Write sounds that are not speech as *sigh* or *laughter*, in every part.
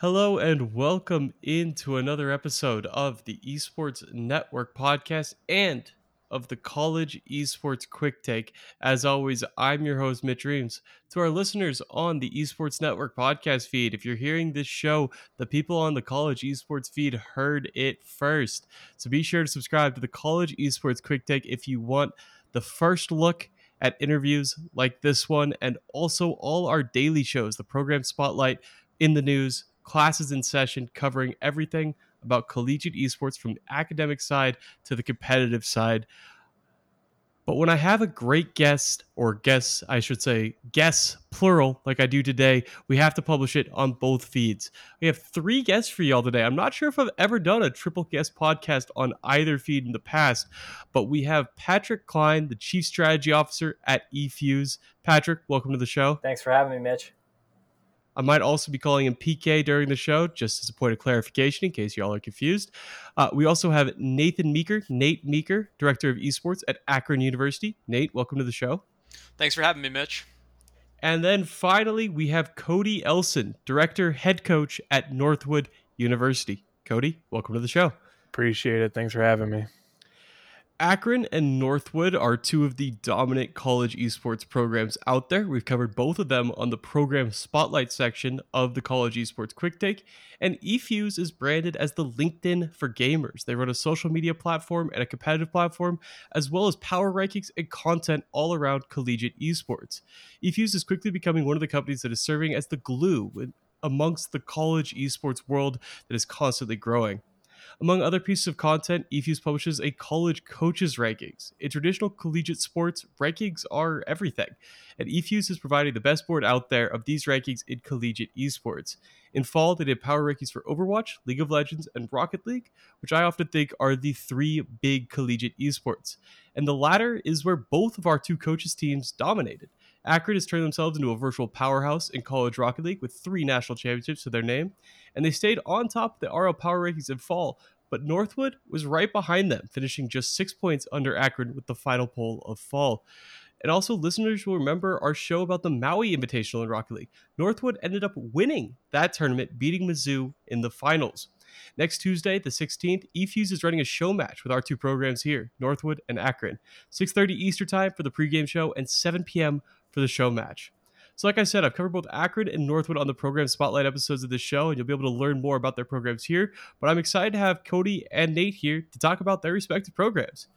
Hello and welcome into another episode of the Esports Network podcast and of the College Esports Quick Take. As always, I'm your host, Mitch Reames. To our listeners on the Esports Network podcast feed, if you're hearing this show, the people on the College Esports feed heard it first. So be sure to subscribe to the College Esports Quick Take if you want the first look at interviews like this one and also all our daily shows, the program spotlight in the news classes in session covering everything about collegiate esports from the academic side to the competitive side. But when I have a great guest, or guests, I should say, guests, plural, like I do today, we have to publish it on both feeds. We have three guests for y'all today. I'm not sure if I've ever done a triple guest podcast on either feed in the past, but we have Patrick Klein, the Chief Strategy Officer at eFuse. Patrick, welcome to the show. Thanks for having me, Mitch. I might also be calling him PK during the show, just as a point of clarification in case y'all are confused. Uh, we also have Nathan Meeker, Nate Meeker, Director of Esports at Akron University. Nate, welcome to the show. Thanks for having me, Mitch. And then finally, we have Cody Elson, Director, Head Coach at Northwood University. Cody, welcome to the show. Appreciate it. Thanks for having me. Akron and Northwood are two of the dominant college esports programs out there. We've covered both of them on the program spotlight section of the College Esports Quick Take. And eFuse is branded as the LinkedIn for gamers. They run a social media platform and a competitive platform, as well as power rankings and content all around collegiate esports. eFuse is quickly becoming one of the companies that is serving as the glue amongst the college esports world that is constantly growing. Among other pieces of content, eFuse publishes a college coaches rankings. In traditional collegiate sports, rankings are everything, and eFuse is providing the best board out there of these rankings in collegiate esports. In fall, they did power rankings for Overwatch, League of Legends, and Rocket League, which I often think are the three big collegiate esports. And the latter is where both of our two coaches' teams dominated. Akron has turned themselves into a virtual powerhouse in College Rocket League with three national championships to their name, and they stayed on top of the RL Power Rankings in fall. But Northwood was right behind them, finishing just six points under Akron with the final poll of fall. And also, listeners will remember our show about the Maui Invitational in Rocket League. Northwood ended up winning that tournament, beating Mizzou in the finals. Next Tuesday, the 16th, eFuse is running a show match with our two programs here, Northwood and Akron. 6.30 Eastern Time for the pregame show and 7 p.m for the show match. So, like I said, I've covered both Akron and Northwood on the program spotlight episodes of this show, and you'll be able to learn more about their programs here. But I'm excited to have Cody and Nate here to talk about their respective programs.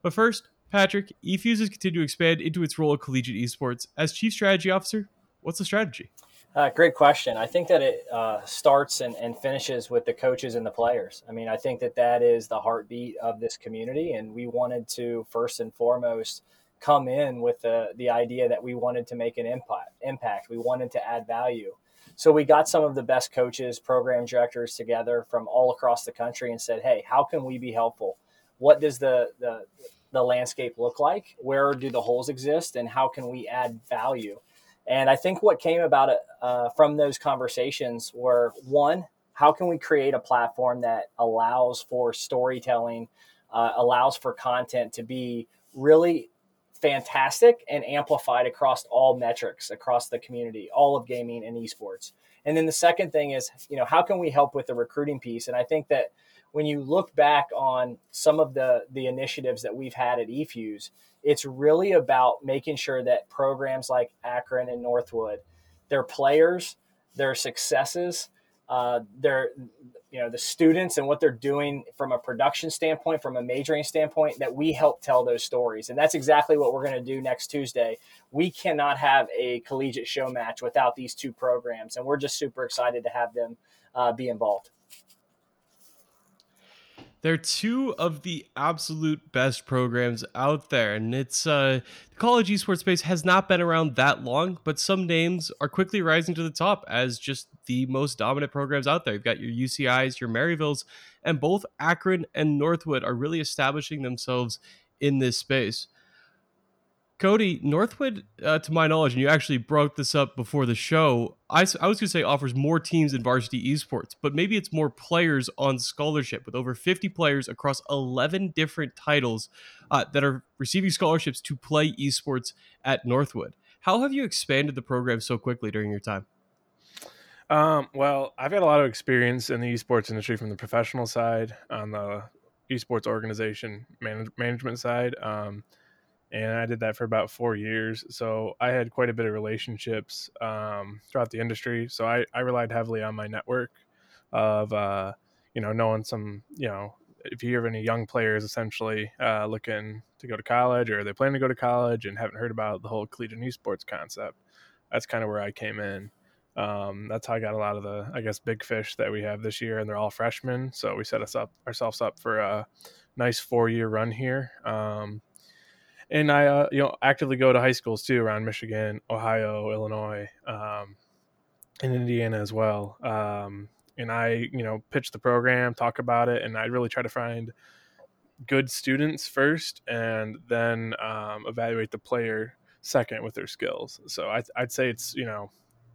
But first, Patrick, eFuse has continued to expand into its role of collegiate esports. As Chief Strategy Officer, what's the strategy? Uh, great question. I think that it uh, starts and, and, finishes with the coaches and the players. I mean, I think that that is the heartbeat of this community, and we wanted to first and foremost come in with the, the idea that we wanted to make an impact, impact. We wanted to add value. So we got some of the best coaches, program directors together from all across the country and said, "Hey, how can we be helpful? What does the the, the landscape look like? Where do the holes exist, and how can we add value?" And I think what came about uh, from those conversations were one, how can we create a platform that allows for storytelling, uh, allows for content to be really fantastic and amplified across all metrics across the community, all of gaming and esports. And then the second thing is, you know, how can we help with the recruiting piece? And I think that when you look back on some of the the initiatives that we've had at eFuse, it's really about making sure that programs like Akron and Northwood, their players, their successes, uh, their you know the students and what they're doing from a production standpoint from a majoring standpoint that we help tell those stories. And that's exactly what we're going to do next tuesday. We cannot have a collegiate show match without these two programs and we're just super excited to have them uh, be involved they're two of the absolute best programs out there. And it's uh, the college esports space has not been around that long, but some names are quickly rising to the top as just the most dominant programs out there. You've got your UCIs, your Maryvilles, and both Akron and Northwood are really establishing themselves in this space. Cody, Northwood, uh, to my knowledge, and you actually brought this up before the show, I, I was going to say offers more teams in varsity esports, but maybe it's more players on scholarship with over 50 players across 11 different titles uh, that are receiving scholarships to play esports at Northwood. How have you expanded the program so quickly during your time? Um, well, I've had a lot of experience in the esports industry from the professional side on the esports organization manage- management side. Um, and I did that for about four years. So I had quite a bit of relationships um, throughout the industry. So I, I relied heavily on my network of, uh, you know, knowing some, you know, if you of any young players essentially uh, looking to go to college or they plan to go to college and haven't heard about the whole collegiate esports concept, that's kind of where I came in. Um, that's how I got a lot of the, I guess, big fish that we have this year, and they're all freshmen. So we set us up ourselves up for a nice four year run here. Um, and I, uh, you know, actively go to high schools too around Michigan, Ohio, Illinois, um, and Indiana as well. Um, and I, you know, pitch the program, talk about it, and I really try to find good students first, and then um, evaluate the player second with their skills. So I, I'd say it's you know,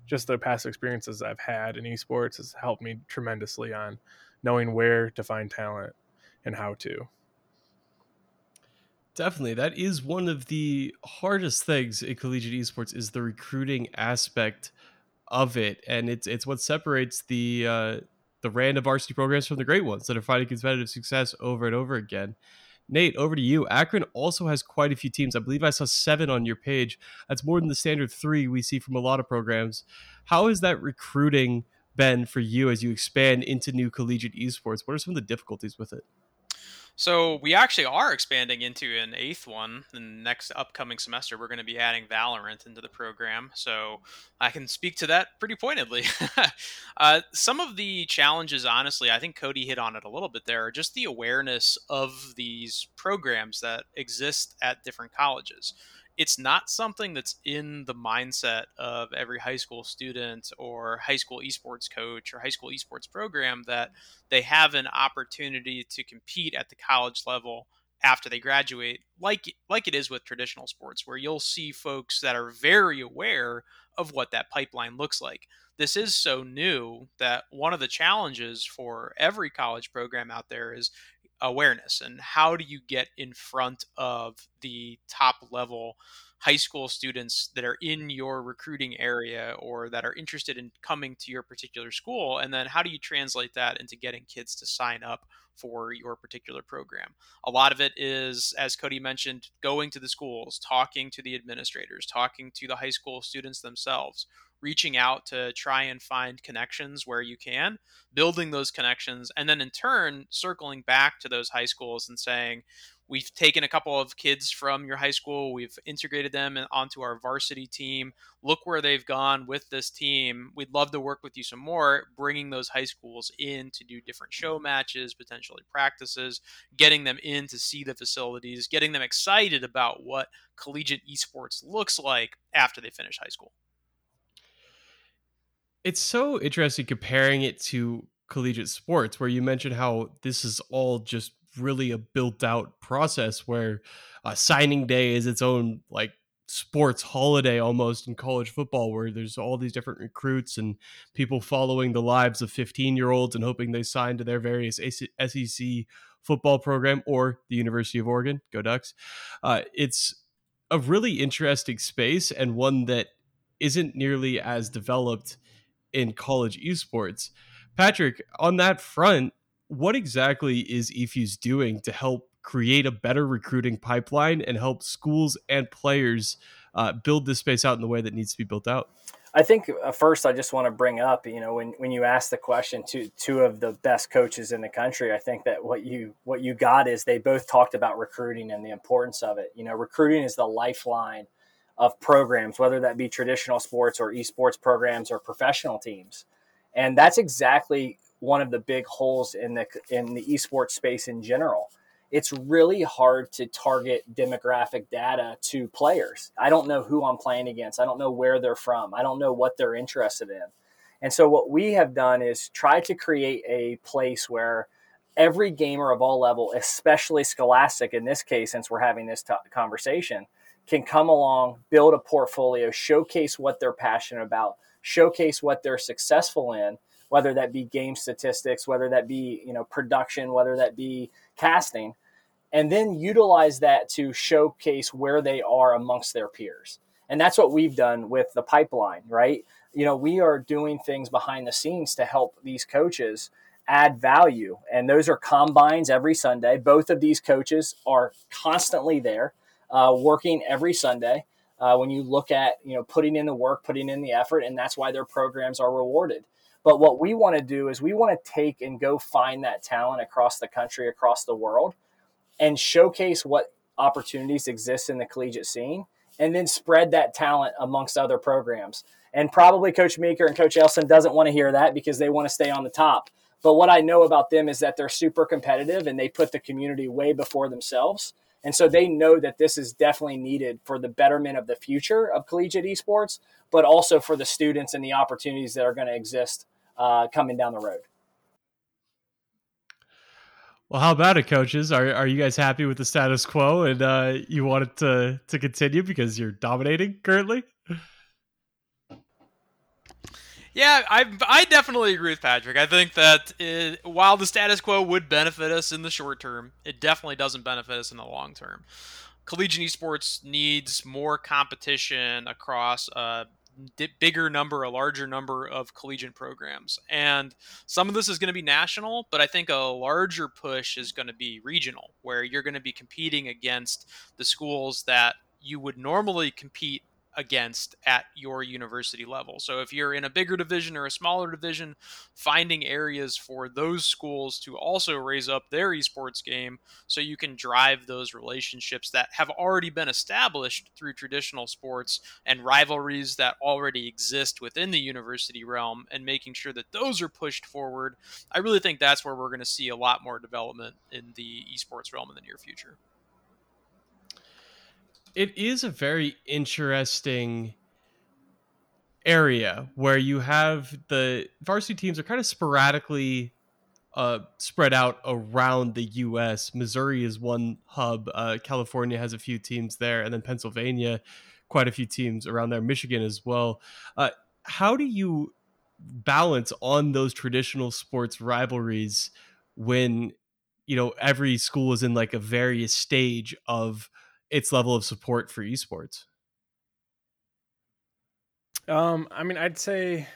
just the past experiences I've had in esports has helped me tremendously on knowing where to find talent and how to. Definitely. That is one of the hardest things in collegiate esports is the recruiting aspect of it. And it's it's what separates the uh the random varsity programs from the great ones that are finding competitive success over and over again. Nate, over to you. Akron also has quite a few teams. I believe I saw seven on your page. That's more than the standard three we see from a lot of programs. How has that recruiting been for you as you expand into new collegiate esports? What are some of the difficulties with it? So we actually are expanding into an eighth one. In the next upcoming semester, we're going to be adding Valorant into the program. So I can speak to that pretty pointedly. *laughs* uh, some of the challenges, honestly, I think Cody hit on it a little bit there, are just the awareness of these programs that exist at different colleges it's not something that's in the mindset of every high school student or high school esports coach or high school esports program that they have an opportunity to compete at the college level after they graduate like like it is with traditional sports where you'll see folks that are very aware of what that pipeline looks like. This is so new that one of the challenges for every college program out there is awareness and how do you get in front of the top level high school students that are in your recruiting area or that are interested in coming to your particular school and then how do you translate that into getting kids to sign up for your particular program? A lot of it is as cody mentioned going to the schools talking to the administrators talking to the high school students themselves reaching out to try and find connections where you can, building those connections, and then in turn, circling back to those high schools and saying, We've taken a couple of kids from your high school, we've integrated them onto our varsity team. Look where they've gone with this team. We'd love to work with you some more, bringing those high schools in to do different show matches, potentially practices, getting them in to see the facilities, getting them excited about what collegiate esports looks like after they finish high school it's so interesting comparing it to collegiate sports where you mentioned how this is all just really a built out process where uh, signing day is its own like sports holiday almost in college football where there's all these different recruits and people following the lives of 15 year olds and hoping they sign to their various SEC football program or the University of Oregon go Ducks uh, it's a really interesting space and one that isn't nearly as developed in college esports. Patrick, on that front, what exactly is eFuse doing to help create a better recruiting pipeline and help schools and players uh, build this space out in the way that needs to be built out? I think uh, first I just want to bring up, you know, when, when you ask the question to two of the best coaches in the country, I think that what you what you got is they both talked about recruiting and the importance of it. You know, recruiting is the lifeline of programs, whether that be traditional sports or esports programs or professional teams. And that's exactly one of the big holes in the in the esports space in general. It's really hard to target demographic data to players. I don't know who I'm playing against. I don't know where they're from. I don't know what they're interested in. And so what we have done is try to create a place where every gamer of all level, especially Scholastic in this case, since we're having this t- conversation, can come along, build a portfolio, showcase what they're passionate about, showcase what they're successful in, whether that be game statistics, whether that be, you know, production, whether that be casting, and then utilize that to showcase where they are amongst their peers. And that's what we've done with the pipeline, right? You know, we are doing things behind the scenes to help these coaches add value. And those are combines every Sunday. Both of these coaches are constantly there, uh, working every Sunday. Uh, when you look at you know putting in the work, putting in the effort, and that's why their programs are rewarded. But what we want to do is we want to take and go find that talent across the country, across the world, and showcase what opportunities exist in the collegiate scene, and then spread that talent amongst other programs. And probably Coach Meeker and Coach Elson doesn't want to hear that because they want to stay on the top. But what I know about them is that they're super competitive and they put the community way before themselves. And so they know that this is definitely needed for the betterment of the future of collegiate esports, but also for the students and the opportunities that are going to exist uh, coming down the road. Well, how about it, coaches? Are are you guys happy with the status quo and uh, you want it to to continue because you're dominating currently? Yeah, I I definitely agree with Patrick. I think that it, while the status quo would benefit us in the short term, it definitely doesn't benefit us in the long term. Collegiate esports needs more competition across a bigger number, a larger number of collegiate programs, and some of this is going to be national, but I think a larger push is going to be regional, where you're going to be competing against the schools that you would normally compete against at your university level. So if you're in a bigger division or a smaller division, finding areas for those schools to also raise up their esports game so you can drive those relationships that have already been established through traditional sports and rivalries that already exist within the university realm and making sure that those are pushed forward. I really think that's where we're going to see a lot more development in the esports realm in the near future it is a very interesting area where you have the varsity teams are kind of sporadically uh, spread out around the U.S. Missouri is one hub. Uh, California has a few teams there, and then Pennsylvania, quite a few teams around there. Michigan as well. Uh, how do you balance on those traditional sports rivalries when you know every school is in like a various stage of its level of support for esports? Um, I mean, I'd say,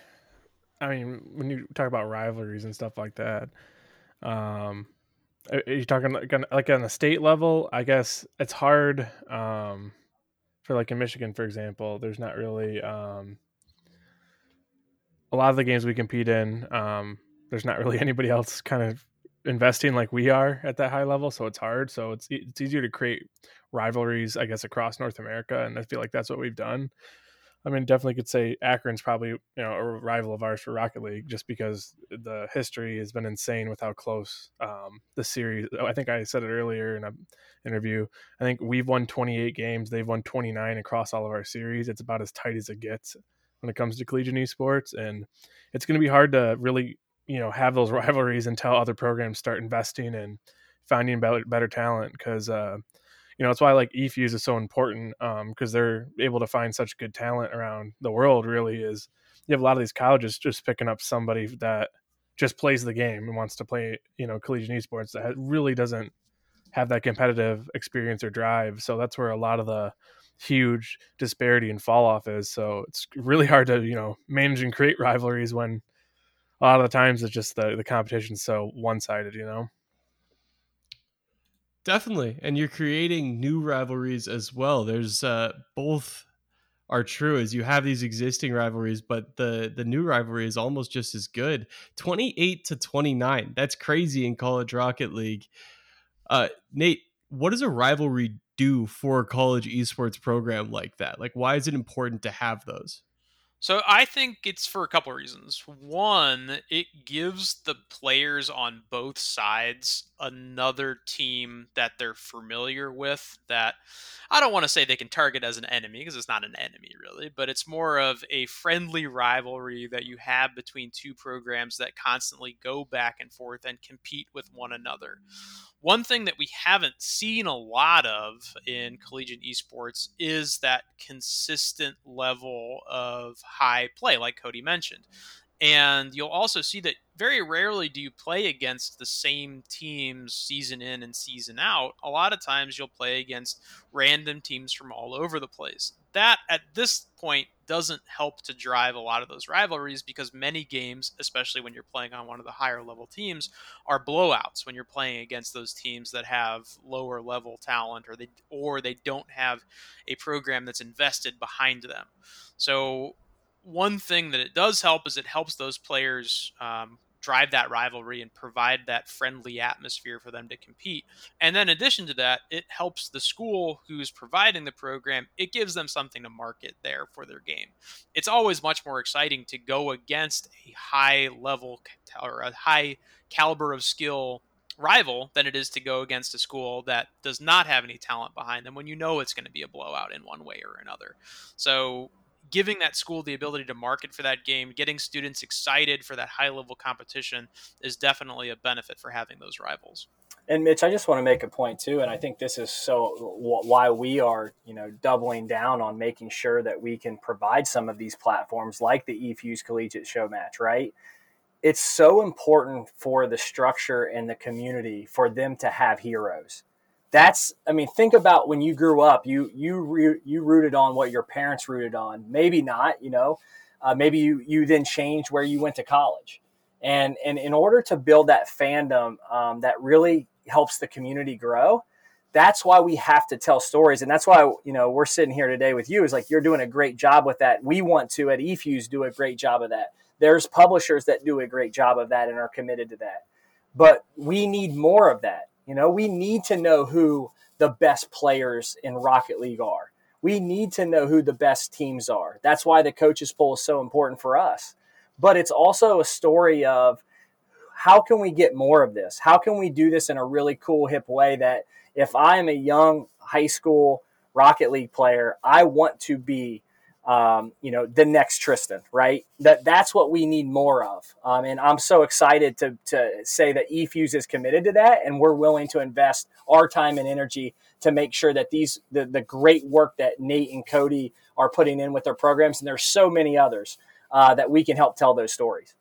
I mean, when you talk about rivalries and stuff like that, um, are you talking like on, like on a state level? I guess it's hard. Um, for like in Michigan, for example, there's not really um a lot of the games we compete in. Um, there's not really *laughs* anybody else kind of investing like we are at that high level, so it's hard. So it's it's easier to create rivalries, I guess, across North America, and I feel like that's what we've done. I mean, definitely could say Akron's probably you know a rival of ours for Rocket League, just because the history has been insane with how close um, the series. Oh, I think I said it earlier in an interview. I think we've won 28 games; they've won 29 across all of our series. It's about as tight as it gets when it comes to collegiate esports, and it's going to be hard to really you know have those *laughs* rivalries until other programs start investing and finding better, better talent because uh, you know that's why like eFuse is so important because um, they're able to find such good talent around the world. Really, is you have a lot of these colleges just picking up somebody that just plays the game and wants to play you know collegiate esports that really doesn't have that competitive experience or drive. So that's where a lot of the huge disparity and fall off is. So it's really hard to you know manage and create rivalries when a lot of the times it's just the the competition's so one sided. You know. Definitely. And you're creating new rivalries as well. There's uh both are true as you have these existing rivalries, but the the new rivalry is almost just as good. 28 to 29. That's crazy in College Rocket League. Uh Nate, what does a rivalry do for a college esports program like that? Like why is it important to have those? So I think it's for a couple of reasons. One, it gives the players on both sides another team that they're familiar with that I don't want to say they can target as an enemy because it's not an enemy really, but it's more of a friendly rivalry that you have between two programs that constantly go back and forth and compete with one another. One thing that we haven't seen a lot of in collegiate esports is that consistent level of high play, like Cody mentioned. And you'll also see that very rarely do you play against the same teams season in and season out. A lot of times you'll play against random teams from all over the place. That at this point doesn't help to drive a lot of those rivalries because many games, especially when you're playing on one of the higher level teams, are blowouts when you're playing against those teams that have lower level talent or they or they don't have a program that's invested behind them. So one thing that it does help is it helps those players um, drive that rivalry and provide that friendly atmosphere for them to compete. And then in addition to that, it helps the school who's providing the program, it gives them something to market there for their game. It's always much more exciting to go against a high level or a high caliber of skill rival than it is to go against a school that does not have any talent behind them when you know it's going to be a blowout in one way or another. So giving that school the ability to market for that game, getting students excited for that high level competition is definitely a benefit for having those rivals. And Mitch, I just want to make a point too, and I think this is so why we are, you know, doubling down on making sure that we can provide some of these platforms like the eFuse Collegiate Show Match, right? It's so important for the structure and the community for them to have heroes that's i mean think about when you grew up you you you rooted on what your parents rooted on. Maybe not you know uh, maybe you you then changed where you went to college. And and in order to build that fandom um, that really helps the community grow that's why we have to tell stories. And that's why you know we're sitting here today with you is like you're doing a great job with that. We want to at efuse do a great job of that. There's publishers that do a great job of that and are committed to that. But we need more of that you know, we need to know who the best players in Rocket League are. We need to know who the best teams are. That's why the coaches poll is so important for us. But it's also a story of how can we get more of this? How can we do this in a really cool, hip way that if I am a young high school Rocket League player, I want to be um, you know, the next Tristan, right? That that's what we need more of. Um, and I'm so excited to to say that eFuse is committed to that, and we're willing to invest our time and energy to make sure that these the, the great work that Nate and Cody are putting in with their programs, and there's so many others uh, that we can help tell those stories.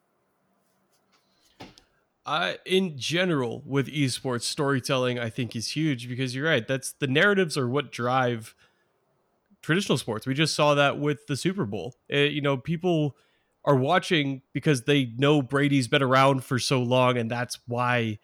Uh, in general, with esports storytelling, I think is huge because you're right. That's the narratives are what drive traditional sports. We just saw that with the Super Bowl. It, eh, you know, people are watching because they know Brady's been around for so long, and that's why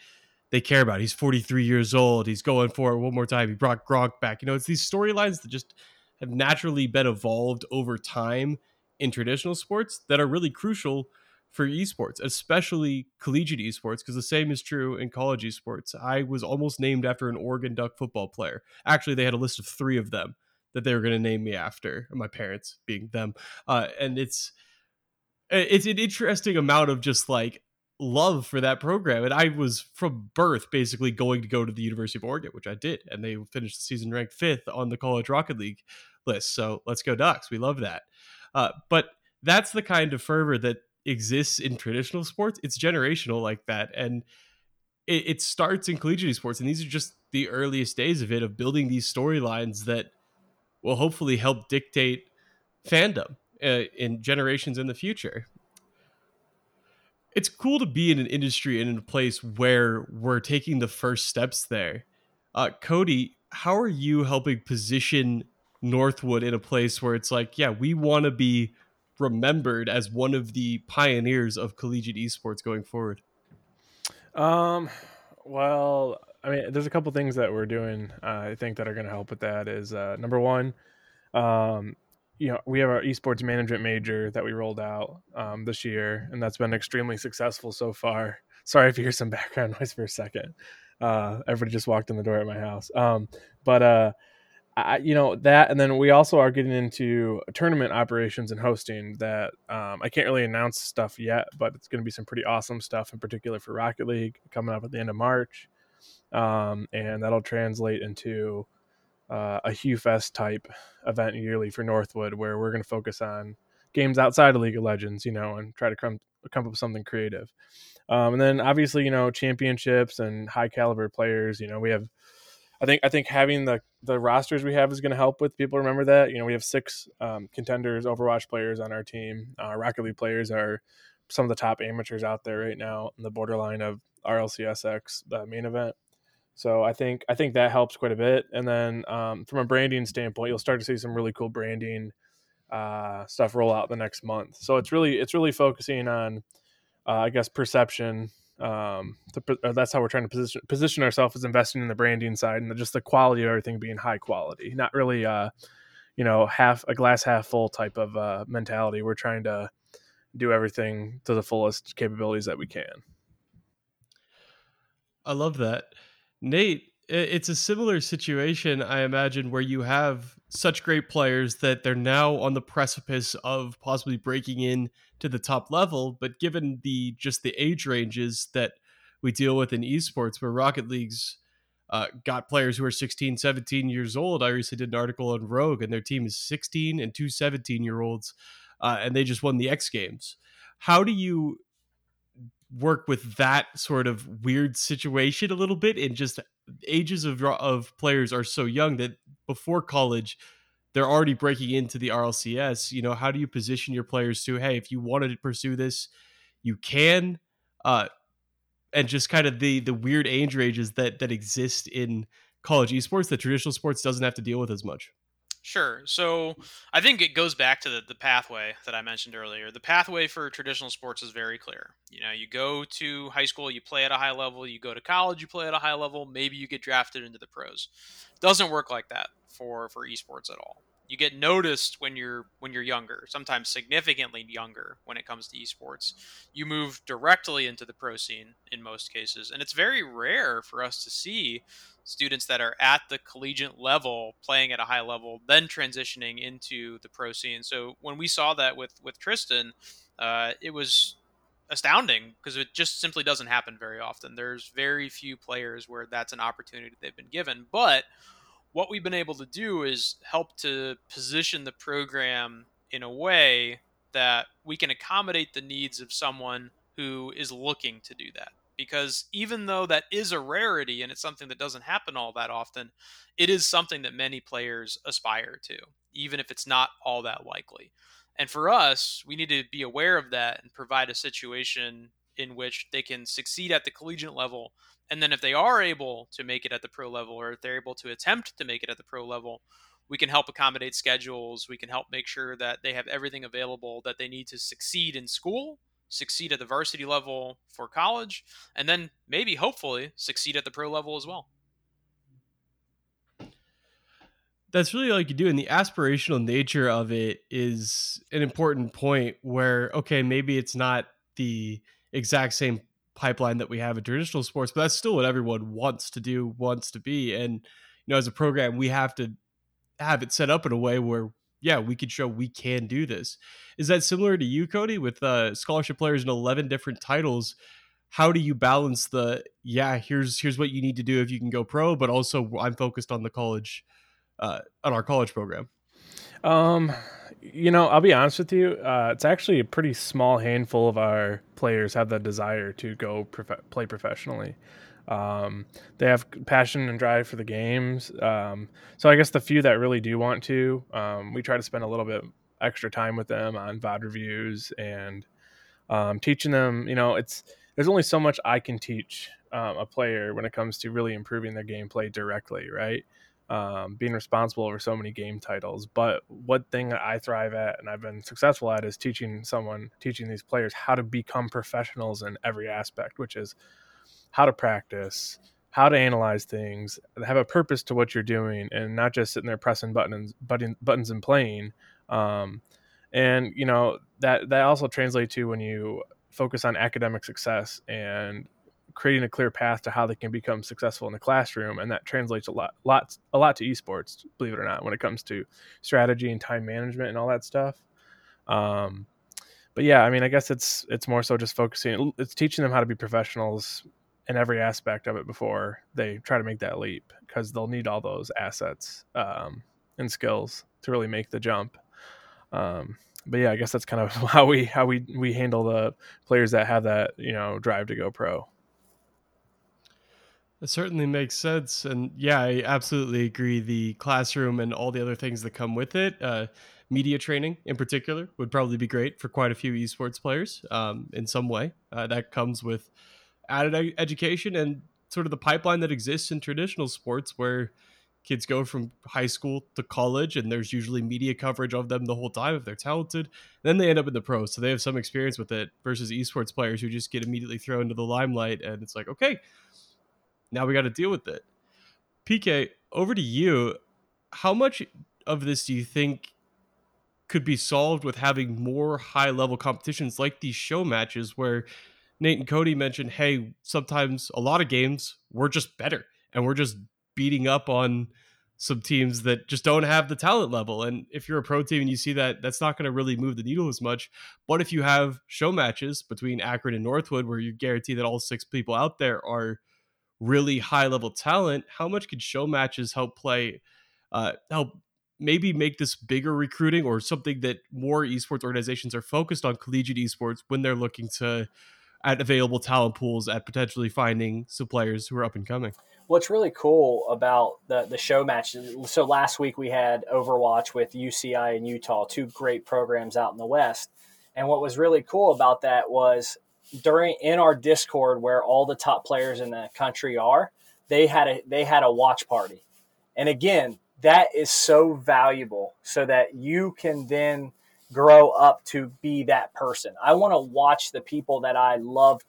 they care about. It. He's 43 years old. He's going for it one more time. He brought Gronk back. You know, it's these storylines that just have naturally been evolved over time in traditional sports that are really crucial for esports, especially collegiate esports, because the same is true in college esports. I was almost named after an Oregon Duck football player. Actually, they had a list of three of them that they were going to name me after my parents being them. Uh, and it's it's an interesting amount of just like love for that program. And i was from birth basically going to go to the university of oregon which i did and they finished the season ranked fifth on the college rocket league list. So let's go ducks. We love that. Uh, but that's the kind of fervor that exists in traditional sports. It's generational like that. And it, it starts in collegiate sports. And these are just the earliest days of it of building these storylines that will hopefully help dictate fandom uh, in generations in the future. It's cool to be in an industry and in a place where we're taking the first steps there. Uh, Cody, how are you helping position Northwood in a place where it's like, yeah, we want to be remembered as one of the pioneers of collegiate esports going forward? Um, well, I mean, there's a couple things that we're doing. Uh, I think that are going to help with that. Is uh, number one, um, you know, we have our esports management major that we rolled out um, this year, and that's been extremely successful so far. Sorry if you hear some *laughs* background noise for a second. Uh, everybody just walked in the door at my house. Um, but uh, I, you know that, and then we also are getting into tournament operations and hosting. That um, I can't really announce stuff yet, but it's going to be some pretty awesome stuff, in particular for Rocket League coming up at the end of March um, and that'll translate into uh, a Hugh Fest type event yearly for Northwood, where we're going to focus on games outside of League of Legends, you know, and try to come come up with something creative. Um, and then obviously, you know, championships and high caliber players. You know, we have. I think I think having the the rosters we have is going to help with people remember that. You know, we have six um, contenders, Overwatch players on our team. Uh, Rocket League players are some of the top amateurs out there right now in the borderline of RLCSX, the main event. So I think I think that helps quite a bit. And then um, from a branding standpoint, you'll start to see some really cool branding uh, stuff roll out the next month. So it's really it's really focusing on, uh, I guess, perception. Um, to, uh, that's how we're trying to position position ourselves as investing in the branding side and the, just the quality of everything being high quality, not really, uh, you know, half a glass half full type of uh, mentality. We're trying to do everything to the fullest capabilities that we can. I love that. Nate, it's a similar situation, I imagine, where you have such great players that they're now on the precipice of possibly breaking in to the top level. But given the just the age ranges that we deal with in esports, where Rocket League's uh, got players who are 16, 17 years old. I recently did an article on Rogue, and their team is 16 and two 17 year olds, uh, and they just won the X Games. How do you work with that sort of weird situation a little bit? And just ages of of players are so young that before college they're already breaking into the RLCS you know how do you position your players to hey if you wanted to pursue this you can uh and just kind of the the weird age ranges that that exist in college esports that traditional sports doesn't have to deal with as much Sure. So I think it goes back to the, the pathway that I mentioned earlier. The pathway for traditional sports is very clear. You know, you go to high school, you play at a high level, you go to college, you play at a high level, maybe you get drafted into the pros. Doesn't work like that for for esports at all. You get noticed when you're when you're younger, sometimes significantly younger when it comes to esports. You move directly into the pro scene in most cases, and it's very rare for us to see students that are at the collegiate level playing at a high level then transitioning into the pro scene so when we saw that with with tristan uh, it was astounding because it just simply doesn't happen very often there's very few players where that's an opportunity they've been given but what we've been able to do is help to position the program in a way that we can accommodate the needs of someone who is looking to do that because even though that is a rarity and it's something that doesn't happen all that often, it is something that many players aspire to, even if it's not all that likely. And for us, we need to be aware of that and provide a situation in which they can succeed at the collegiate level. And then if they are able to make it at the pro level or if they're able to attempt to make it at the pro level, we can help accommodate schedules. We can help make sure that they have everything available that they need to succeed in school succeed at the varsity level for college, and then maybe, hopefully, succeed at the pro level as well. That's really all you can do, and the aspirational nature of it is an important point. Where okay, maybe it's not the exact same pipeline that we have in traditional sports, but that's still what everyone wants to do, wants to be, and you know, as a program, we have to have it set up in a way where yeah, we could show we can do this. Is that similar to you, Cody, with uh, scholarship players in eleven different titles? How do you balance the yeah? Here's here's what you need to do if you can go pro, but also I'm focused on the college, uh, on our college program. Um, you know, I'll be honest with you. Uh, it's actually a pretty small handful of our players have the desire to go prof- play professionally. Um, they have passion and drive for the games. Um, so I guess the few that really do want to, um, we try to spend a little bit extra time with them on VOD reviews and um, teaching them. You know, it's there's only so much I can teach um, a player when it comes to really improving their gameplay directly, right? Um, being responsible over so many game titles. But one thing I thrive at and I've been successful at is teaching someone, teaching these players how to become professionals in every aspect, which is how to practice, how to analyze things, have a purpose to what you're doing, and not just sitting there pressing buttons, button, buttons and playing. Um, and you know that that also translates to when you focus on academic success and creating a clear path to how they can become successful in the classroom and that translates a lot lots a lot to esports believe it or not when it comes to strategy and time management and all that stuff um, but yeah i mean i guess it's it's more so just focusing it's teaching them how to be professionals in every aspect of it before they try to make that leap because they'll need all those assets um, and skills to really make the jump. Um, but yeah, I guess that's kind of *laughs* how we how we we handle the players that have that you know drive to go pro. It certainly makes sense. And yeah, I absolutely agree. The classroom and all the other things that come with it, uh, media training in particular, would probably be great for quite a few esports players um, in some way. Uh, that comes with added education and sort of the pipeline that exists in traditional sports where kids go from high school to college and there's usually media coverage of them the whole time if they're talented then they end up in the pros so they have some experience with it versus esports players who just get immediately thrown into the limelight and it's like okay now we got to deal with it pk over to you how much of this do you think could be solved with having more high level competitions like these show matches where Nate and Cody mentioned, hey, sometimes a lot of games we're just better and we're just beating up on some teams that just don't have the talent level. And if you're a pro team and you see that, that's not going to really move the needle as much. But if you have show matches between Akron and Northwood, where you guarantee that all six people out there are really high level talent, how much could show matches help play, uh, help maybe make this bigger recruiting or something that more esports organizations are focused on collegiate esports when they're looking to at available talent pools at potentially finding some players who are up and coming. What's really cool about the the show match. So last week we had Overwatch with UCI and Utah, two great programs out in the West. And what was really cool about that was during in our Discord where all the top players in the country are, they had a they had a watch party. And again, that is so valuable so that you can then grow up to be that person. I want to watch the people that I love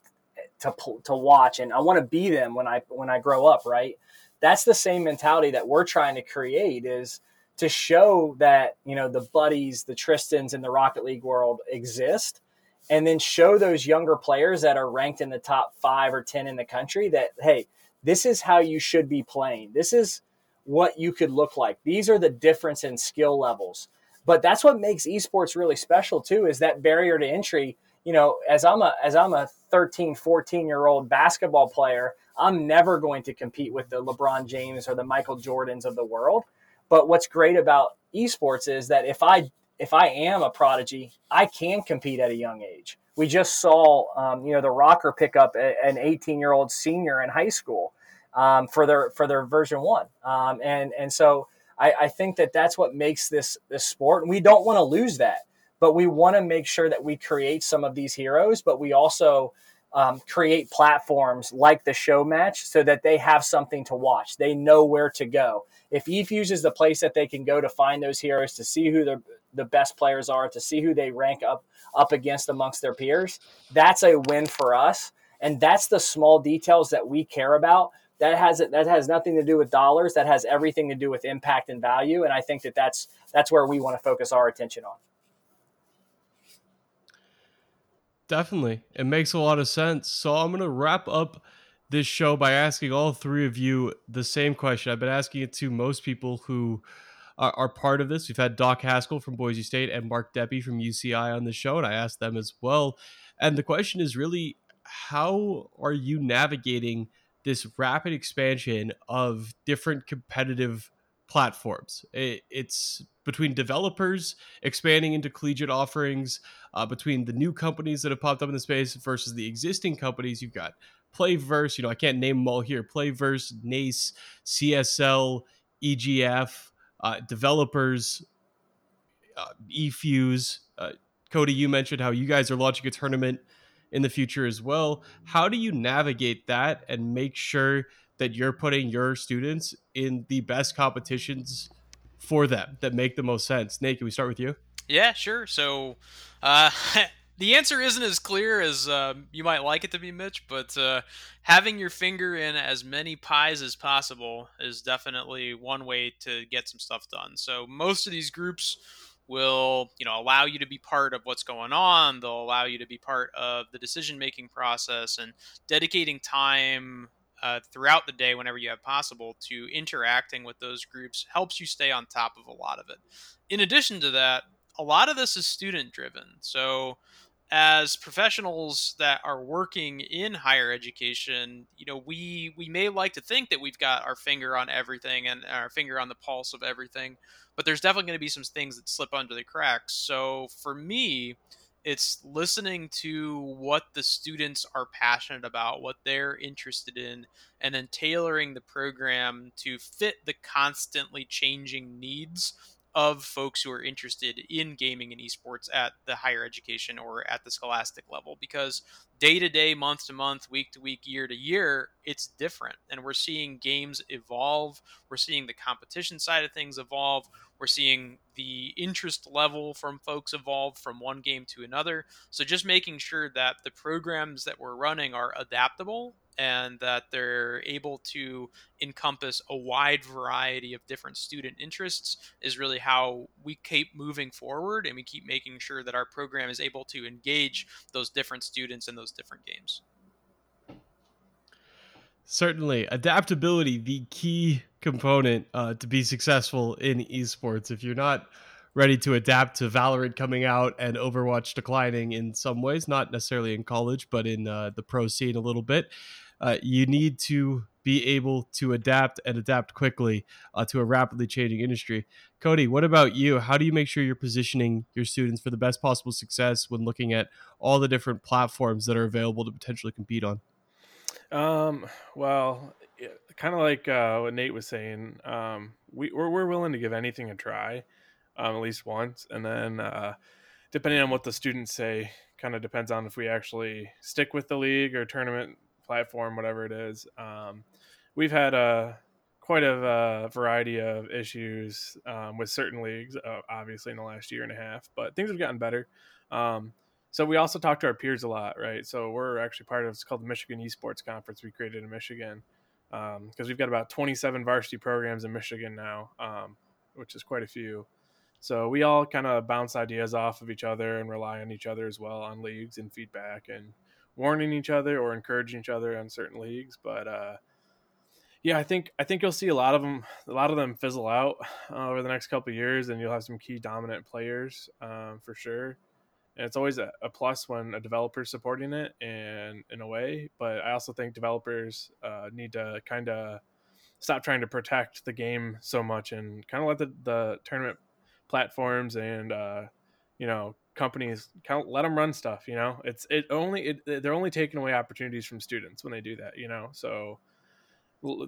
to to watch, and I want to be them when I when I grow up. Right? That's the same mentality that we're trying to create. Is to show that you know the buddies, the Tristans in the Rocket League world exist, and then show those younger players that are ranked in the top five or ten in the country that hey, this is how you should be playing. This is what you could look like. These are the difference in skill levels. But that's what makes esports really special too is that barrier to entry. You know, as I'm a as I'm a 13, 14 year old basketball player, I'm never going to compete with the LeBron James or the Michael Jordans of the world. But what's great about esports is that if I if I am a prodigy, I can compete at a young age. We just saw, um, you know, the rocker pick up a, an 18 year old senior in high school um, for their for their version one, um, and and so I, I think that that's what makes this this sport, and we don't want to lose that. But we want to make sure that we create some of these heroes, but we also um, create platforms like the show match so that they have something to watch. They know where to go. If eFuse is the place that they can go to find those heroes, to see who the the best players are, to see who they rank up up against amongst their peers, that's a win for us. And that's the small details that we care about. That has that has nothing to do with dollars. That has everything to do with impact and value. And i think that that's that's where we want to focus our attention on. Definitely. It makes a lot of sense. So i'm going to wrap up this show by asking all three of you the same question. I've been asking it to most people who are, are part of this we've had doc haskell from boise state and mark deppe from uci on the show and i asked them as well and the question is really how are you navigating this rapid expansion of different competitive platforms. It, it's between developers expanding into collegiate offerings, uh, between the new companies that have popped up in the space versus the existing companies. You've got PlayVS, you know, I can't name them all here. PlayVS, NACE, CSL, EGF, uh, developers, uh, eFuse. Uh, Cody, you mentioned how you guys are launching a tournament in the future as well. How do you navigate that and make sure that you're putting your students in the best competitions for them that make the most sense? Nate, can we start with you? Yeah, sure. So, uh, *laughs* the answer isn't as clear as uh, you might like it to be, Mitch, but uh, having your finger in as many pies as possible is definitely one way to get some stuff done. So, most of these groups will you know allow you to be part of what's going on. They'll allow you to be part of the decision making process and dedicating time uh, throughout the day whenever you have possible to interacting with those groups helps you stay on top of a lot of it. In addition to that a lot of this is student driven so as professionals that are working in higher education, you know, we we may like to think that we've got our finger on everything and our finger on the pulse of everything, but there's definitely going to be some things that slip under the cracks. So for me, It's listening to what the students are passionate about, what they're interested in, and then tailoring the program to fit the constantly changing needs of folks who are interested in gaming and esports at the higher education or at the scholastic level because day to day, month to month, week to week, year to year, it's different. And we're seeing games evolve. We're seeing the competition side of things evolve. We're seeing the interest level from folks evolve from one game to another. So just making sure that the programs that we're running are adaptable and that they're able to encompass a wide variety of different student interests is really how we keep moving forward and we keep making sure that our program is able to engage those different students in those different games. Certainly, adaptability the key component uh, to be successful in esports. If you're not ready to adapt to Valorant coming out and Overwatch declining in some ways, not necessarily in college, but in uh, the pro scene a little bit, uh, you need to be able to adapt and adapt quickly uh, to a rapidly changing industry. Cody, what about you? How do you make sure you're positioning your students for the best possible success when looking at all the different platforms that are available to potentially compete on? Um, well, kind of like uh, what Nate was saying, um, we, we're, we're willing to give anything a try, um, at least once. And then, uh, depending on what the students say, kind of depends on if we actually stick with the league or tournament platform, whatever it is. Um, we've had a quite a uh, variety of issues um, with certain leagues, uh, obviously in the last year and a half, but things have gotten better. Um, so we also talk to our peers a lot, right? So we're actually part of it's called the Michigan Esports Conference we created in Michigan because um, we've got about 27 varsity programs in Michigan now, um, which is quite a few. So we all kind of bounce ideas off of each other and rely on each other as well on leagues and feedback and warning each other or encouraging each other on certain leagues. But uh, yeah, I think I think you'll see a lot of them, a lot of them fizzle out uh, over the next couple years, and you'll have some key dominant players um, for sure. And it's always a, a plus when a developer's supporting it, and in a way. But I also think developers uh, need to kind of stop trying to protect the game so much and kind of let the, the tournament platforms and uh, you know companies count let them run stuff you know? It's it only it, they're only taking away opportunities from students when they do that you know? So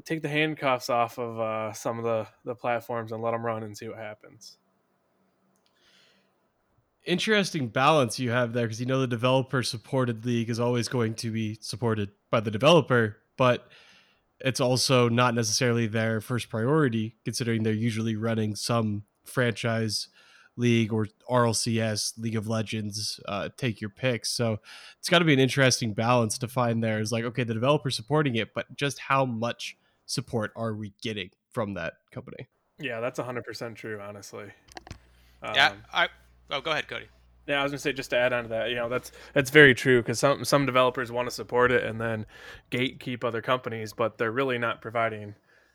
take the handcuffs off of uh, some of the the platforms and let them run and see what happens. Interesting balance you have there because you know the developer supported league is always going to be supported by the developer but it's also not necessarily their first priority considering they're usually running some franchise League or RLCS, League of Legends, uh, take your picks. So it's got to be an interesting balance to find there. Is like, okay, the developer supporting it, but just how much support are we getting from that company? Yeah, that's 100% true, honestly. Um, yeah, I. Oh, go ahead, Cody. Yeah, I was gonna say just to add on to that, you know, that's that's very true because some some developers want to support it and then gatekeep other companies, but they're really not providing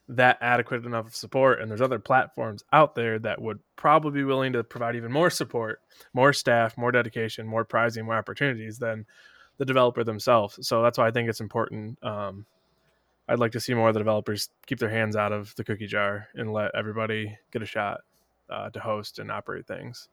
that adequate enough support and there's other platforms out there that would probably be willing to provide even more support more staff more dedication more prizing more opportunities than the developer themselves. So that's why i think it's important um, i'd like to see more of the developers keep their hands out of the cookie jar and let everybody get a shot uh, to host and operate things.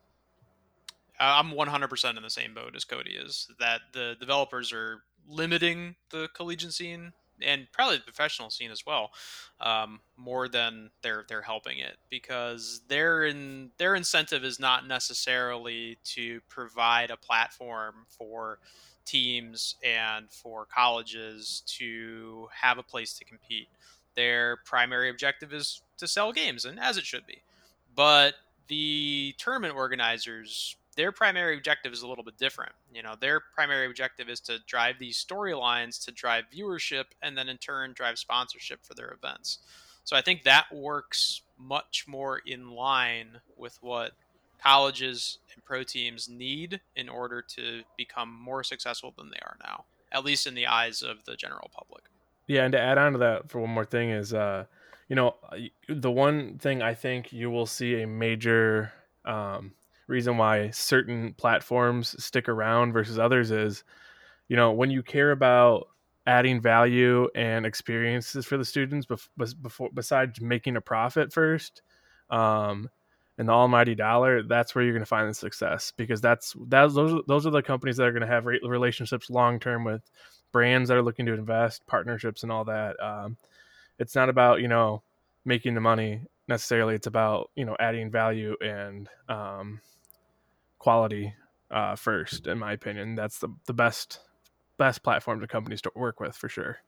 I'm 100% in the same boat as cody is that the developers are limiting the collegiate scene and probably the professional scene as well, um, more than they're they're helping it because their in their incentive is not necessarily to provide a platform for teams and for colleges to have a place to compete. Their primary objective is to sell games, and as it should be. But the tournament organizers their primary objective is a little bit different. You know, their primary objective is to drive these storylines to drive viewership and then in turn drive sponsorship for their events. So I think that works much more in line with what colleges and pro teams need in order to become more successful than they are now, at least in the eyes of the general public. Yeah, and to add on to that for one more thing is uh you know, the one thing I think you will see a major um reason why certain platforms stick around versus others is, you know, when you care about adding value and experiences for the students before besides making a profit first, um, and the almighty dollar, that's where you're going to find the success because that's that's those are, those are the companies that are going to have relationships long term with brands that are looking to invest, partnerships, and all that. Um, it's not about you know making the money necessarily. It's about you know adding value and um, quality uh, first, in my opinion. That's the the best best platform to companies to work with for sure.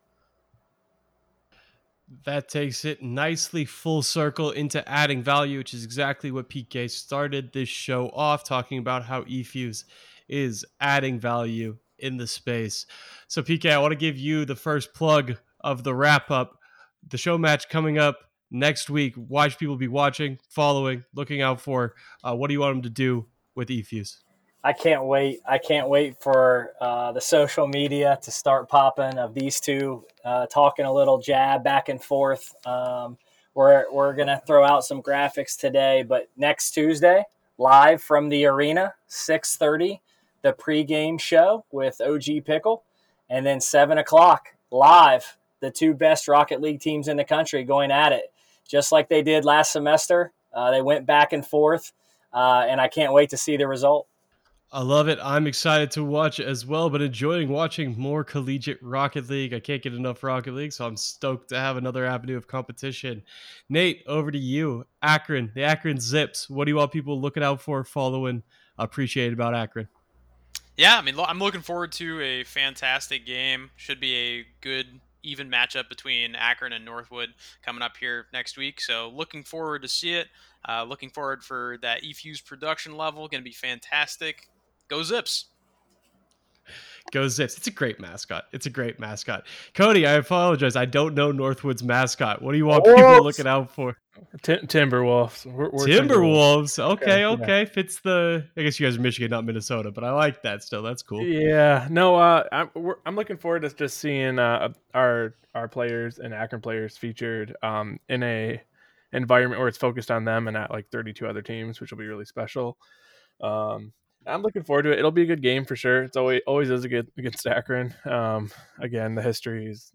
That takes it nicely full circle into adding value, which is exactly what PK started this show off talking about how eFuse is adding value in the space. So, PK, I want to give you the first plug of the wrap up. The show match coming up next week. Why should people be watching, following, looking out for? Uh, what do you want them to do with eFuse? I can't wait. I can't wait for uh, the social media to start popping of these two uh, talking a little jab back and forth. Um, we're we're gonna throw out some graphics today, but next Tuesday, live from the arena, six thirty, the pregame show with OG Pickle, and then seven o'clock live, the two best Rocket League teams in the country going at it, just like they did last semester. Uh, they went back and forth, uh, and I can't wait to see the result. I love it. I'm excited to watch as well, but enjoying watching more collegiate Rocket League. I can't get enough Rocket League, so I'm stoked to have another avenue of competition. Nate, over to you. Akron, the Akron Zips. What do you want people looking out for, following, appreciate about Akron? Yeah, I mean, I'm looking forward to a fantastic game. Should be a good, even matchup between Akron and Northwood coming up here next week. So, looking forward to see it. Uh, looking forward for that eFuse production level. Going to be fantastic. Go Zips. Go Zips. It's a great mascot. It's a great mascot. Cody, I apologize. I don't know Northwood's mascot. What do you want Wolves. people looking out for? T- Timberwolves. We're, we're Timberwolves. Timberwolves. Okay, okay. okay. Fits the. I guess you guys are Michigan, not Minnesota, but I like that still. That's cool. Yeah. No. Uh, I'm I'm looking forward to just seeing uh our our players and Akron players featured um in a environment where it's focused on them and not like 32 other teams, which will be really special. Um, I'm looking forward to it. It'll be a good game for sure. It's always always is a good against Akron. Um, again, the history is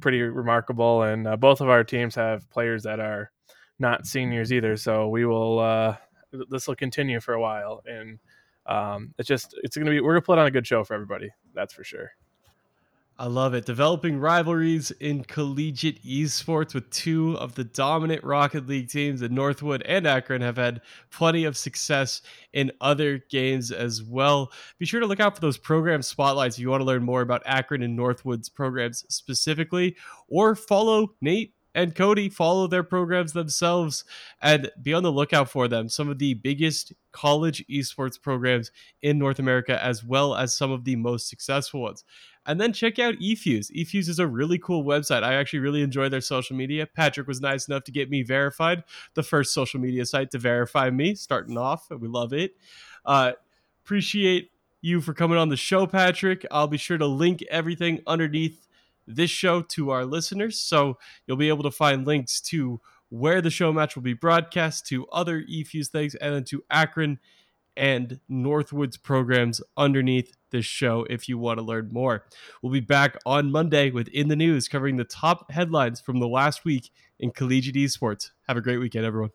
pretty remarkable, and uh, both of our teams have players that are not seniors either. So we will. Uh, this will continue for a while, and um, it's just it's gonna be we're gonna put on a good show for everybody. That's for sure. I love it. Developing rivalries in collegiate esports with two of the dominant Rocket League teams in Northwood and Akron have had plenty of success in other games as well. Be sure to look out for those program spotlights if you want to learn more about Akron and Northwood's programs specifically, or follow Nate and Cody follow their programs themselves and be on the lookout for them. Some of the biggest college esports programs in North America, as well as some of the most successful ones. And then check out eFuse. eFuse is a really cool website. I actually really enjoy their social media. Patrick was nice enough to get me verified, the first social media site to verify me, starting off. We love it. Uh, appreciate you for coming on the show, Patrick. I'll be sure to link everything underneath this show to our listeners. So you'll be able to find links to where the show match will be broadcast, to other eFuse things, and then to Akron and Northwood's programs underneath this show if you want to learn more. We'll be back on Monday with In the News covering the top headlines from the last week in collegiate esports. Have a great weekend, everyone.